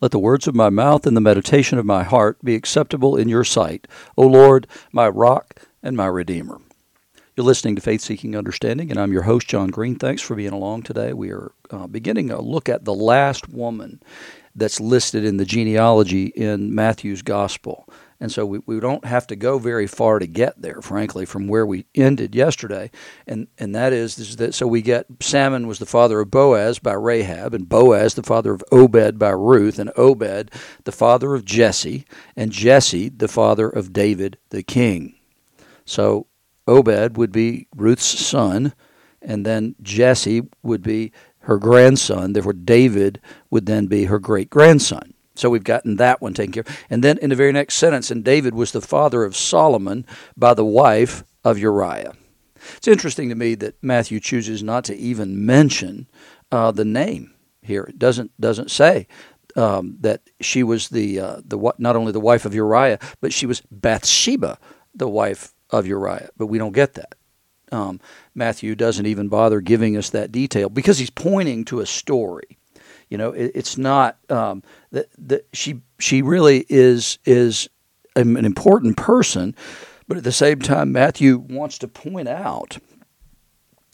Let the words of my mouth and the meditation of my heart be acceptable in your sight, O Lord, my rock and my redeemer. You're listening to Faith Seeking Understanding, and I'm your host, John Green. Thanks for being along today. We are uh, beginning a look at the last woman that's listed in the genealogy in Matthew's Gospel. And so we, we don't have to go very far to get there, frankly, from where we ended yesterday. And and that is, is that so we get Salmon was the father of Boaz by Rahab, and Boaz the father of Obed by Ruth, and Obed the father of Jesse, and Jesse the father of David the king. So Obed would be Ruth's son, and then Jesse would be her grandson. Therefore, David would then be her great grandson. So we've gotten that one taken care of. And then in the very next sentence, and David was the father of Solomon by the wife of Uriah. It's interesting to me that Matthew chooses not to even mention uh, the name here. It doesn't doesn't say um, that she was the uh, the not only the wife of Uriah, but she was Bathsheba, the wife of Uriah. But we don't get that. Um, Matthew doesn't even bother giving us that detail because he's pointing to a story. You know, it, it's not um, that that she she really is is an important person, but at the same time, Matthew wants to point out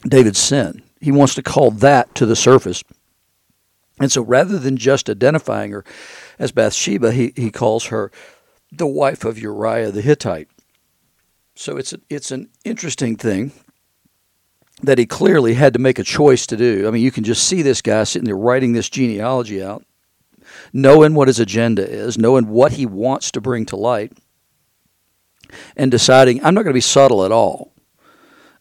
David's sin. He wants to call that to the surface. And so rather than just identifying her as Bathsheba, he, he calls her the wife of Uriah the Hittite. So it's a, it's an interesting thing that he clearly had to make a choice to do. I mean, you can just see this guy sitting there writing this genealogy out, knowing what his agenda is, knowing what he wants to bring to light, and deciding, I'm not going to be subtle at all.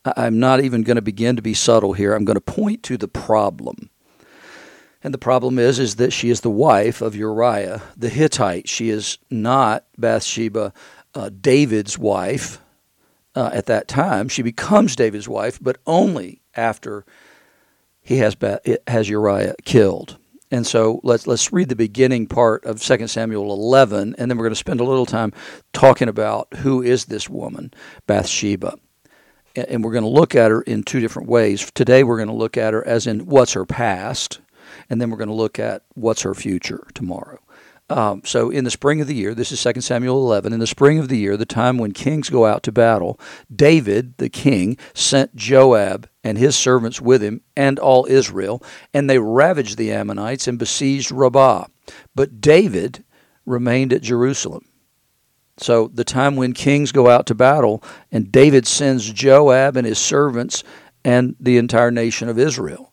I'm not even going to begin to be subtle here. I'm going to point to the problem. And the problem is, is that she is the wife of Uriah the Hittite. She is not Bathsheba, uh, David's wife, uh, at that time. She becomes David's wife, but only after he has has Uriah killed. And so let's let's read the beginning part of 2 Samuel 11, and then we're going to spend a little time talking about who is this woman, Bathsheba. And we're going to look at her in two different ways. Today we're going to look at her as in what's her past, and then we're going to look at what's her future tomorrow. Um, so in the spring of the year, this is 2 Samuel 11, in the spring of the year, the time when kings go out to battle, David, the king, sent Joab and his servants with him and all Israel, and they ravaged the Ammonites and besieged Rabbah. But David remained at Jerusalem. So the time when kings go out to battle, and David sends Joab and his servants and the entire nation of Israel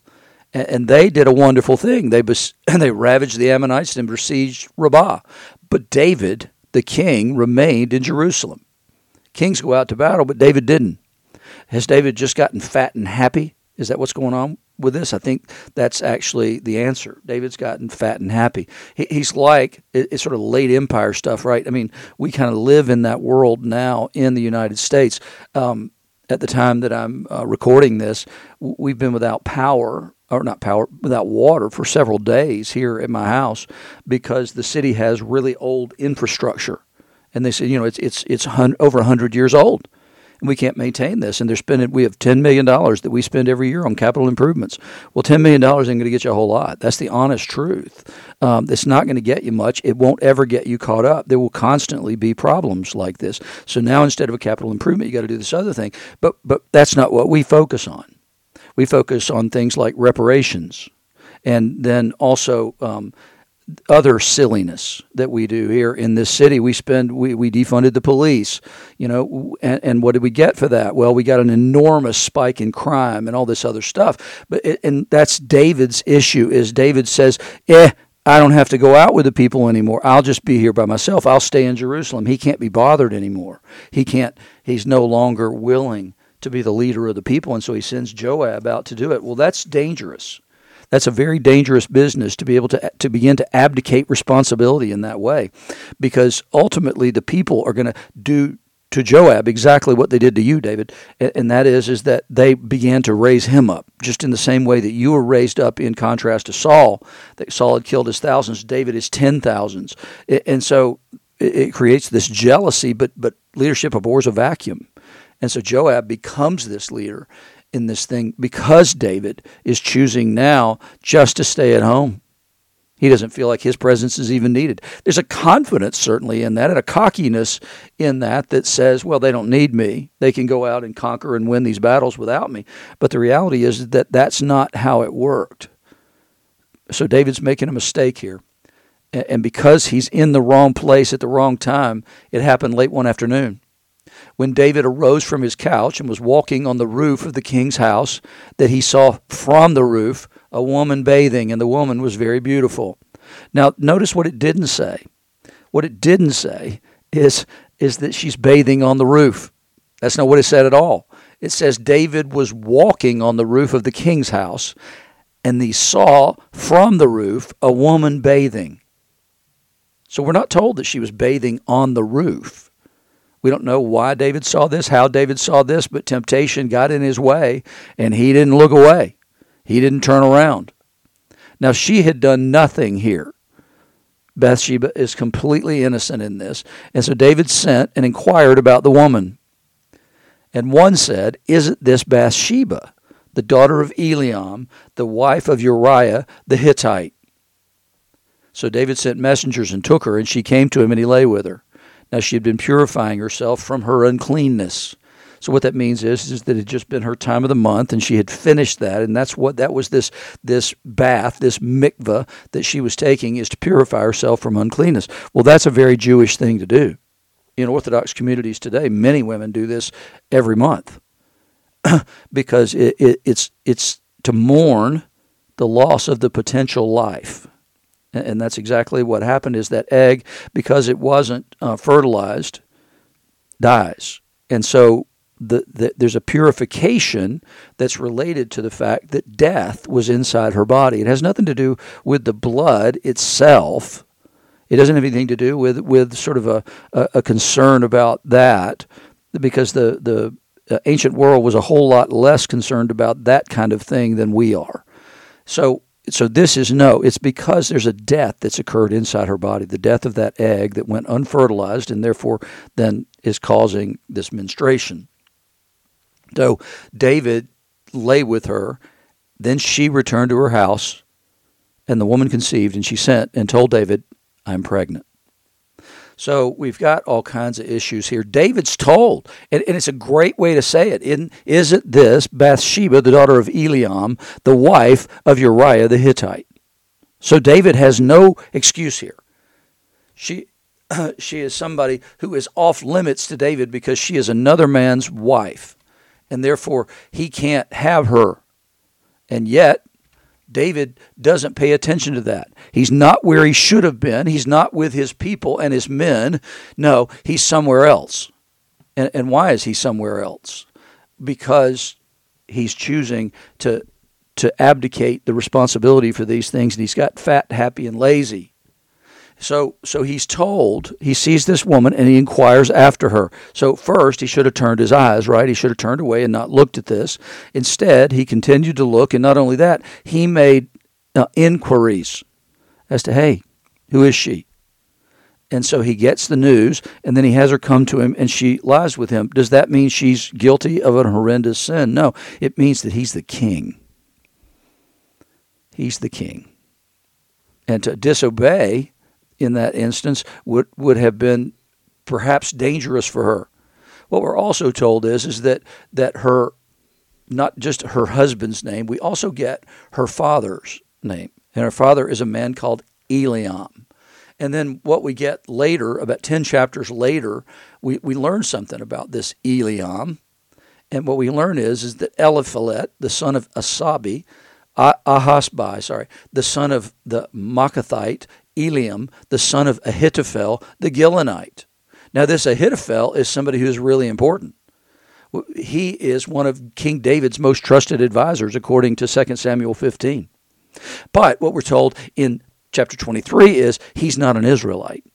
and they did a wonderful thing. They bes- they ravaged the Ammonites and besieged Rabbah. But David, the king, remained in Jerusalem. Kings go out to battle, but David didn't. Has David just gotten fat and happy? Is that what's going on with this? I think that's actually the answer. David's gotten fat and happy. he's like it's sort of late empire stuff, right? I mean, we kind of live in that world now in the United States. Um, at the time that I'm uh, recording this, we've been without power or not power, without water for several days here at my house because the city has really old infrastructure. And they said, you know, it's it's it's hun- over hundred years old, and we can't maintain this. And they're spending. We have ten million dollars that we spend every year on capital improvements. Well, ten million dollars ain't going to get you a whole lot. That's the honest truth. Um, it's not going to get you much. It won't ever get you caught up. There will constantly be problems like this. So now instead of a capital improvement, you got to do this other thing. But but that's not what we focus on we focus on things like reparations and then also um, other silliness that we do here in this city. We spend we, we defunded the police, you know, and, and what did we get for that? Well, we got an enormous spike in crime and all this other stuff. But it, and that's David's issue. Is David says, "Eh, I don't have to go out with the people anymore. I'll just be here by myself. I'll stay in Jerusalem." He can't be bothered anymore. He can't. He's no longer willing to be the leader of the people, and so he sends Joab out to do it. Well, that's dangerous. That's a very dangerous business to be able to to begin to abdicate responsibility in that way, because ultimately the people are going to do to Joab exactly what they did to you, David, and that is is that they began to raise him up, just in the same way that you were raised up. In contrast to Saul, that Saul had killed his thousands, David is ten thousands, and so it creates this jealousy. But but leadership abhors a vacuum, and so Joab becomes this leader in this thing because David is choosing now just to stay at home. He doesn't feel like his presence is even needed. There's a confidence, certainly, in that, and a cockiness in that that says, well, they don't need me. They can go out and conquer and win these battles without me. But the reality is that that's not how it worked. So David's making a mistake here. And because he's in the wrong place at the wrong time, it happened late one afternoon. When David arose from his couch and was walking on the roof of the king's house, that he saw from the roof a woman bathing, and the woman was very beautiful. Now, notice what it didn't say. What it didn't say is, is that she's bathing on the roof. That's not what it said at all. It says David was walking on the roof of the king's house, and he saw from the roof a woman bathing. So we're not told that she was bathing on the roof. We don't know why David saw this, how David saw this, but temptation got in his way, and he didn't look away. He didn't turn around. Now, she had done nothing here. Bathsheba is completely innocent in this. And so David sent and inquired about the woman. And one said, Isn't this Bathsheba, the daughter of Eliam, the wife of Uriah the Hittite? So David sent messengers and took her, and she came to him, and he lay with her. Now she had been purifying herself from her uncleanness. So what that means is, is that it had just been her time of the month, and she had finished that, and that's what that was. This this bath, this mikvah that she was taking, is to purify herself from uncleanness. Well, that's a very Jewish thing to do. In Orthodox communities today, many women do this every month because it, it, it's it's to mourn the loss of the potential life and that's exactly what happened is that egg because it wasn't uh, fertilized dies and so the, the, there's a purification that's related to the fact that death was inside her body. It has nothing to do with the blood itself. It doesn't have anything to do with, with sort of a, a, a concern about that, because the, the uh, ancient world was a whole lot less concerned about that kind of thing than we are. So so this is no, it's because there's a death that's occurred inside her body, the death of that egg that went unfertilized and therefore then is causing this menstruation. So David lay with her. Then she returned to her house, and the woman conceived, and she sent and told David, I'm pregnant. So we've got all kinds of issues here. David's told, and, and it's a great way to say it Is it. In, isn't this Bathsheba, the daughter of Eliam, the wife of Uriah the Hittite? So David has no excuse here. She, she is somebody who is off limits to David because she is another man's wife and therefore he can't have her. And yet, David doesn't pay attention to that. He's not where he should have been. He's not with his people and his men. No, he's somewhere else. And, and why is he somewhere else? Because he's choosing to to abdicate the responsibility for these things, and he's got fat, happy, and lazy. So, so he's told, he sees this woman and he inquires after her. So, first, he should have turned his eyes, right? He should have turned away and not looked at this. Instead, he continued to look, and not only that, he made uh, inquiries as to, hey, who is she? And so he gets the news, and then he has her come to him, and she lies with him. Does that mean she's guilty of an horrendous sin? No, it means that he's the king. He's the king. And to disobey in that instance would, would have been perhaps dangerous for her. What we're also told is, is that, that her, not just her husband's name, we also get her father's name. And her father is a man called Eliam. And then what we get later, about 10 chapters later, we, we learn something about this Eliam. And what we learn is, is that Eliphalet, the son of Asabi, Ahasbai, sorry, the son of the Maachathite, Eliam, the son of Ahithophel, the Gilonite. Now, this Ahithophel is somebody who is really important. He is one of King David's most trusted advisors, according to 2 Samuel 15. But what we're told in chapter 23 is he's not an Israelite,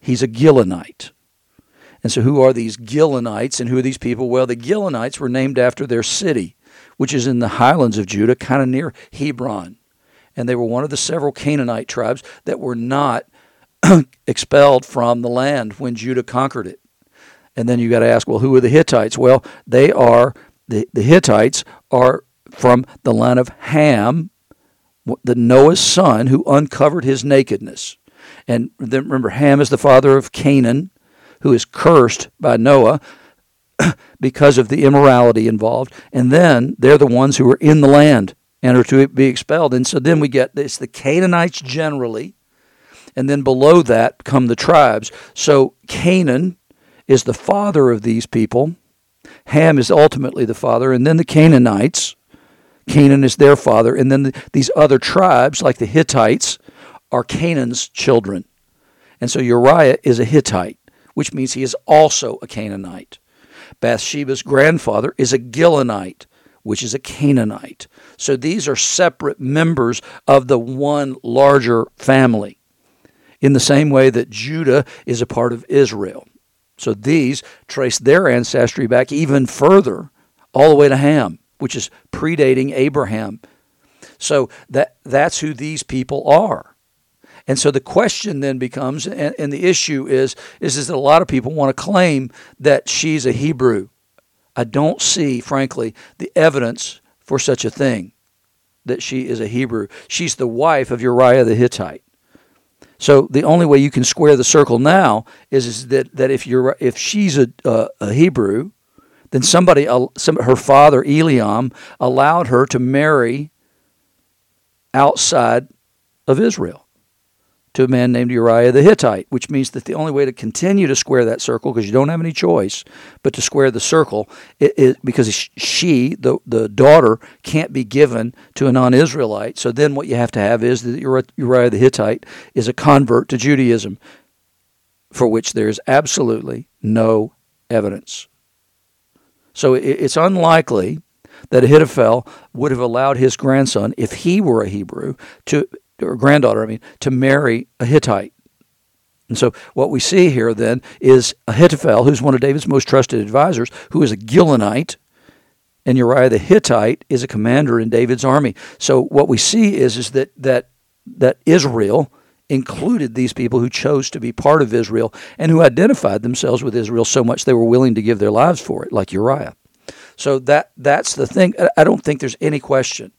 he's a Gilonite. And so, who are these Gilonites and who are these people? Well, the Gilonites were named after their city, which is in the highlands of Judah, kind of near Hebron and they were one of the several Canaanite tribes that were not expelled from the land when Judah conquered it. And then you got to ask, well, who are the Hittites? Well, they are the, the Hittites are from the line of Ham, the Noah's son who uncovered his nakedness. And then remember, Ham is the father of Canaan, who is cursed by Noah because of the immorality involved. And then they're the ones who are in the land and are to be expelled. And so then we get this the Canaanites generally, and then below that come the tribes. So Canaan is the father of these people. Ham is ultimately the father, and then the Canaanites. Canaan is their father, and then the, these other tribes, like the Hittites, are Canaan's children. And so Uriah is a Hittite, which means he is also a Canaanite. Bathsheba's grandfather is a Gilonite, which is a Canaanite. So these are separate members of the one larger family, in the same way that Judah is a part of Israel. So these trace their ancestry back even further, all the way to Ham, which is predating Abraham. So that that's who these people are. And so the question then becomes, and, and the issue is, is, is that a lot of people want to claim that she's a Hebrew. I don't see, frankly, the evidence for such a thing, that she is a Hebrew. She's the wife of Uriah the Hittite. So the only way you can square the circle now is, is that, that if you're if she's a, a, a Hebrew, then somebody some, her father Eliam allowed her to marry outside of Israel to a man named Uriah the Hittite, which means that the only way to continue to square that circle, because you don't have any choice but to square the circle, it, it, because she, the, the daughter, can't be given to a non Israelite. So then what you have to have is that Uriah the Hittite is a convert to Judaism, for which there is absolutely no evidence. So it, it's unlikely that Ahithophel would have allowed his grandson, if he were a Hebrew, to or granddaughter, I mean, to marry a Hittite. And so what we see here then is Ahithophel, who's one of David's most trusted advisors, who is a Gilonite, and Uriah the Hittite is a commander in David's army. So what we see is, is that, that, that Israel included these people who chose to be part of Israel and who identified themselves with Israel so much they were willing to give their lives for it, like Uriah. So that that's the thing. I don't think there's any question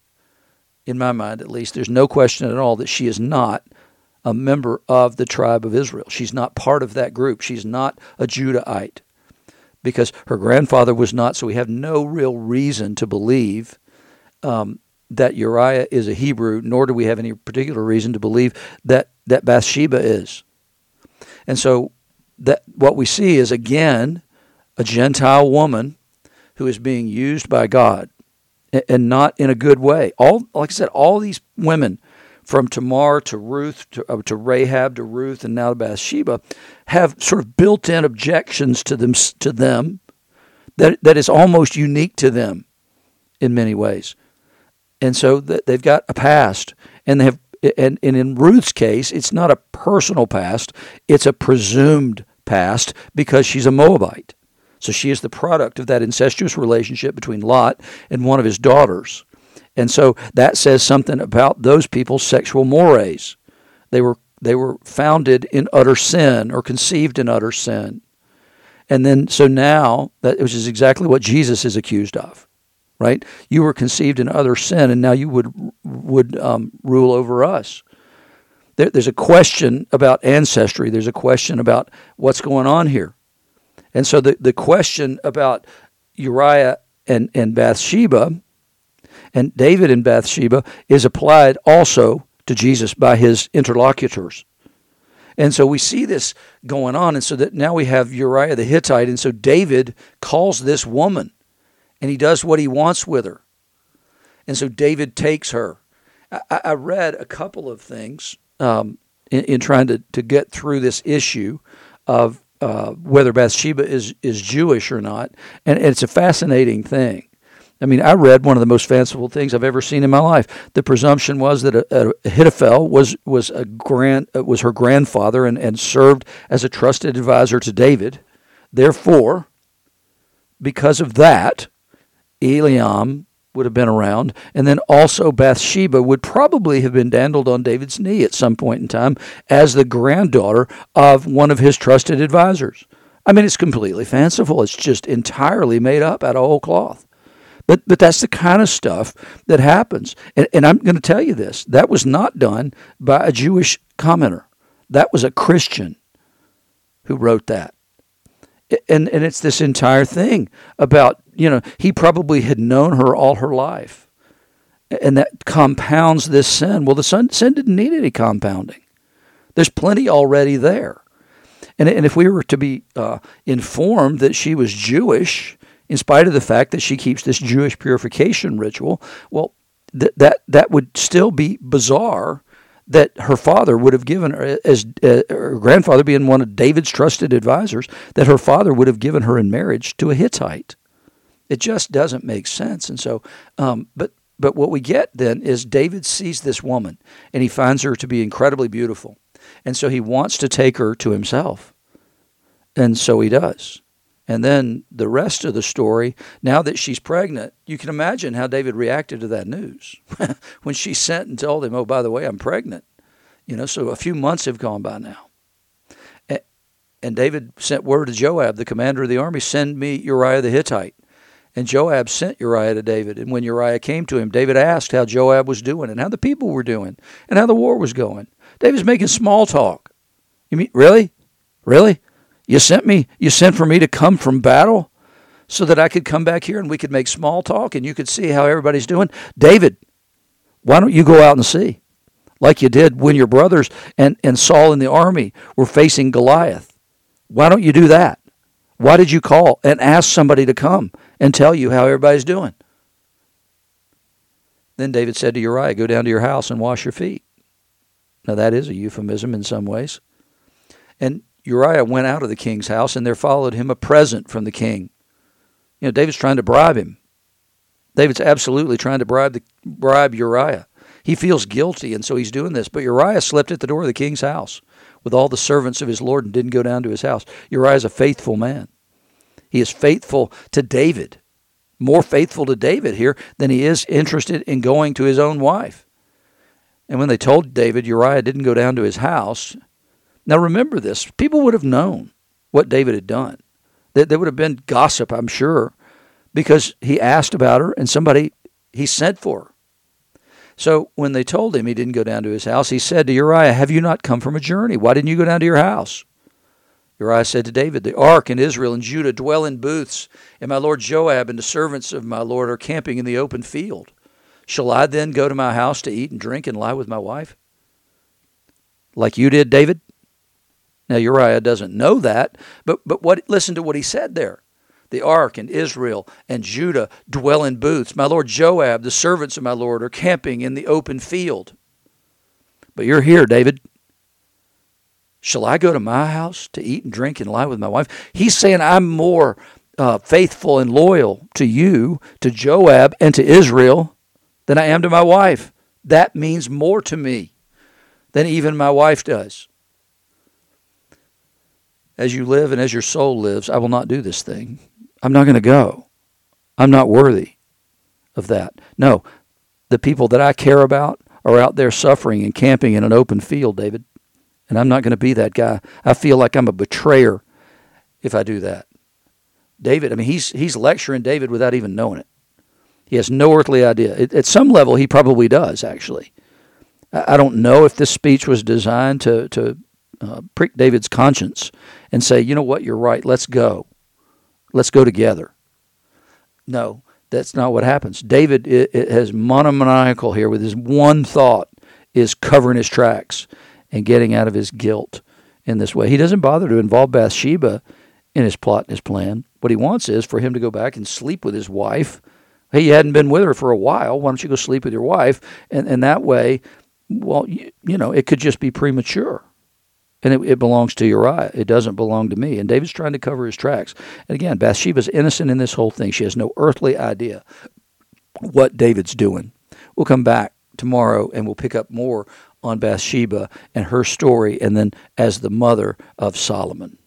in my mind at least, there's no question at all that she is not a member of the tribe of Israel. She's not part of that group. She's not a Judahite because her grandfather was not, so we have no real reason to believe um, that Uriah is a Hebrew, nor do we have any particular reason to believe that, that Bathsheba is. And so that what we see is again a Gentile woman who is being used by God and not in a good way. All like I said, all these women from Tamar to Ruth to, uh, to Rahab to Ruth and now to Bathsheba have sort of built-in objections to them to them that that is almost unique to them in many ways. And so they've got a past and they have and, and in Ruth's case, it's not a personal past, it's a presumed past because she's a Moabite. So she is the product of that incestuous relationship between Lot and one of his daughters. And so that says something about those people's sexual mores. They were they were founded in utter sin or conceived in utter sin. And then so now that which is exactly what Jesus is accused of. Right? You were conceived in utter sin and now you would would um, rule over us. There, there's a question about ancestry. There's a question about what's going on here. And so the, the question about Uriah and, and Bathsheba and David and Bathsheba is applied also to Jesus by his interlocutors. And so we see this going on. And so that now we have Uriah the Hittite. And so David calls this woman and he does what he wants with her. And so David takes her. I, I read a couple of things um, in, in, trying to, to get through this issue of uh, whether Bathsheba is, is Jewish or not. And, and it's a fascinating thing. I mean, I read one of the most fanciful things I've ever seen in my life. The presumption was that Ahithophel was was a grand uh, was her grandfather and, and served as a trusted advisor to David. Therefore, because of that, Eliam would have been around. And then also Bathsheba would probably have been dandled on David's knee at some point in time as the granddaughter of one of his trusted advisors. I mean, it's completely fanciful. It's just entirely made up out of whole cloth. But, but that's the kind of stuff that happens. And, and I'm going to tell you this that was not done by a Jewish commenter, that was a Christian who wrote that. And, and it's this entire thing about, you know, he probably had known her all her life. And that compounds this sin. Well, the sin, sin didn't need any compounding. There's plenty already there. And, and if we were to be uh, informed that she was Jewish, in spite of the fact that she keeps this Jewish purification ritual, well, th- that that would still be bizarre. That her father would have given her, as uh, her grandfather being one of David's trusted advisors, that her father would have given her in marriage to a Hittite. It just doesn't make sense. And so, um, but but what we get then is David sees this woman and he finds her to be incredibly beautiful. And so he wants to take her to himself. And so he does. And then the rest of the story, now that she's pregnant, you can imagine how David reacted to that news when she sent and told him, "Oh, by the way, I'm pregnant." You know, so a few months have gone by now. And David sent word to Joab, the commander of the army, "Send me Uriah the Hittite." And Joab sent Uriah to David. And when Uriah came to him, David asked how Joab was doing and how the people were doing and how the war was going. David's making small talk. You mean really? Really? You sent me, you sent for me to come from battle so that I could come back here and we could make small talk and you could see how everybody's doing. David, why don't you go out and see? Like you did when your brothers and, and Saul in the army were facing Goliath. Why don't you do that? Why did you call and ask somebody to come and tell you how everybody's doing? Then David said to Uriah, Go down to your house and wash your feet. Now, that is a euphemism in some ways. And Uriah went out of the king's house, and there followed him a present from the king. You know, David's trying to bribe him. David's absolutely trying to bribe the, bribe Uriah. He feels guilty, and so he's doing this. But Uriah slept at the door of the king's house with all the servants of his lord and didn't go down to his house. Uriah is a faithful man. He is faithful to David, more faithful to David here than he is interested in going to his own wife. And when they told David Uriah didn't go down to his house, now remember this people would have known what David had done. There would have been gossip, I'm sure, because he asked about her and somebody he sent for her. So when they told him he didn't go down to his house, he said to Uriah, Have you not come from a journey? Why didn't you go down to your house? Uriah said to David, The ark and Israel and Judah dwell in booths, and my lord Joab and the servants of my lord are camping in the open field. Shall I then go to my house to eat and drink and lie with my wife? Like you did, David? Now Uriah doesn't know that, but but what listen to what he said there. The ark and Israel and Judah dwell in booths. My lord Joab, the servants of my lord, are camping in the open field. But you're here, David. Shall I go to my house to eat and drink and lie with my wife? He's saying I'm more uh, faithful and loyal to you, to Joab, and to Israel than I am to my wife. That means more to me than even my wife does as you live and as your soul lives, I will not do this thing. I'm not going to go. I'm not worthy of that. No, the people that I care about are out there suffering and camping in an open field, David. And I'm not going to be that guy. I feel like I'm a betrayer if I do that. David, I mean, he's, he's lecturing David without even knowing it. He has no earthly idea. It, at some level, he probably does, actually. I, I don't know if this speech was designed to, to uh, prick David's conscience and say, you know what, you're right, let's go. Let's go together. No, that's not what happens. David it, it has monomaniacal here with his one thought is covering his tracks and getting out of his guilt in this way. He doesn't bother to involve Bathsheba in his plot and his plan. What he wants is for him to go back and sleep with his wife. You hadn't been with her for a while. Why don't you go sleep with your wife? And, and that way, well, you, you know, it could just be premature and it, it, belongs to Uriah. It doesn't belong to me. And David's trying to cover his tracks. And again, Bathsheba's innocent in this whole thing. She has no earthly idea what David's doing. We'll come back tomorrow and we'll pick up more on Bathsheba and her story, and then as the mother of Solomon.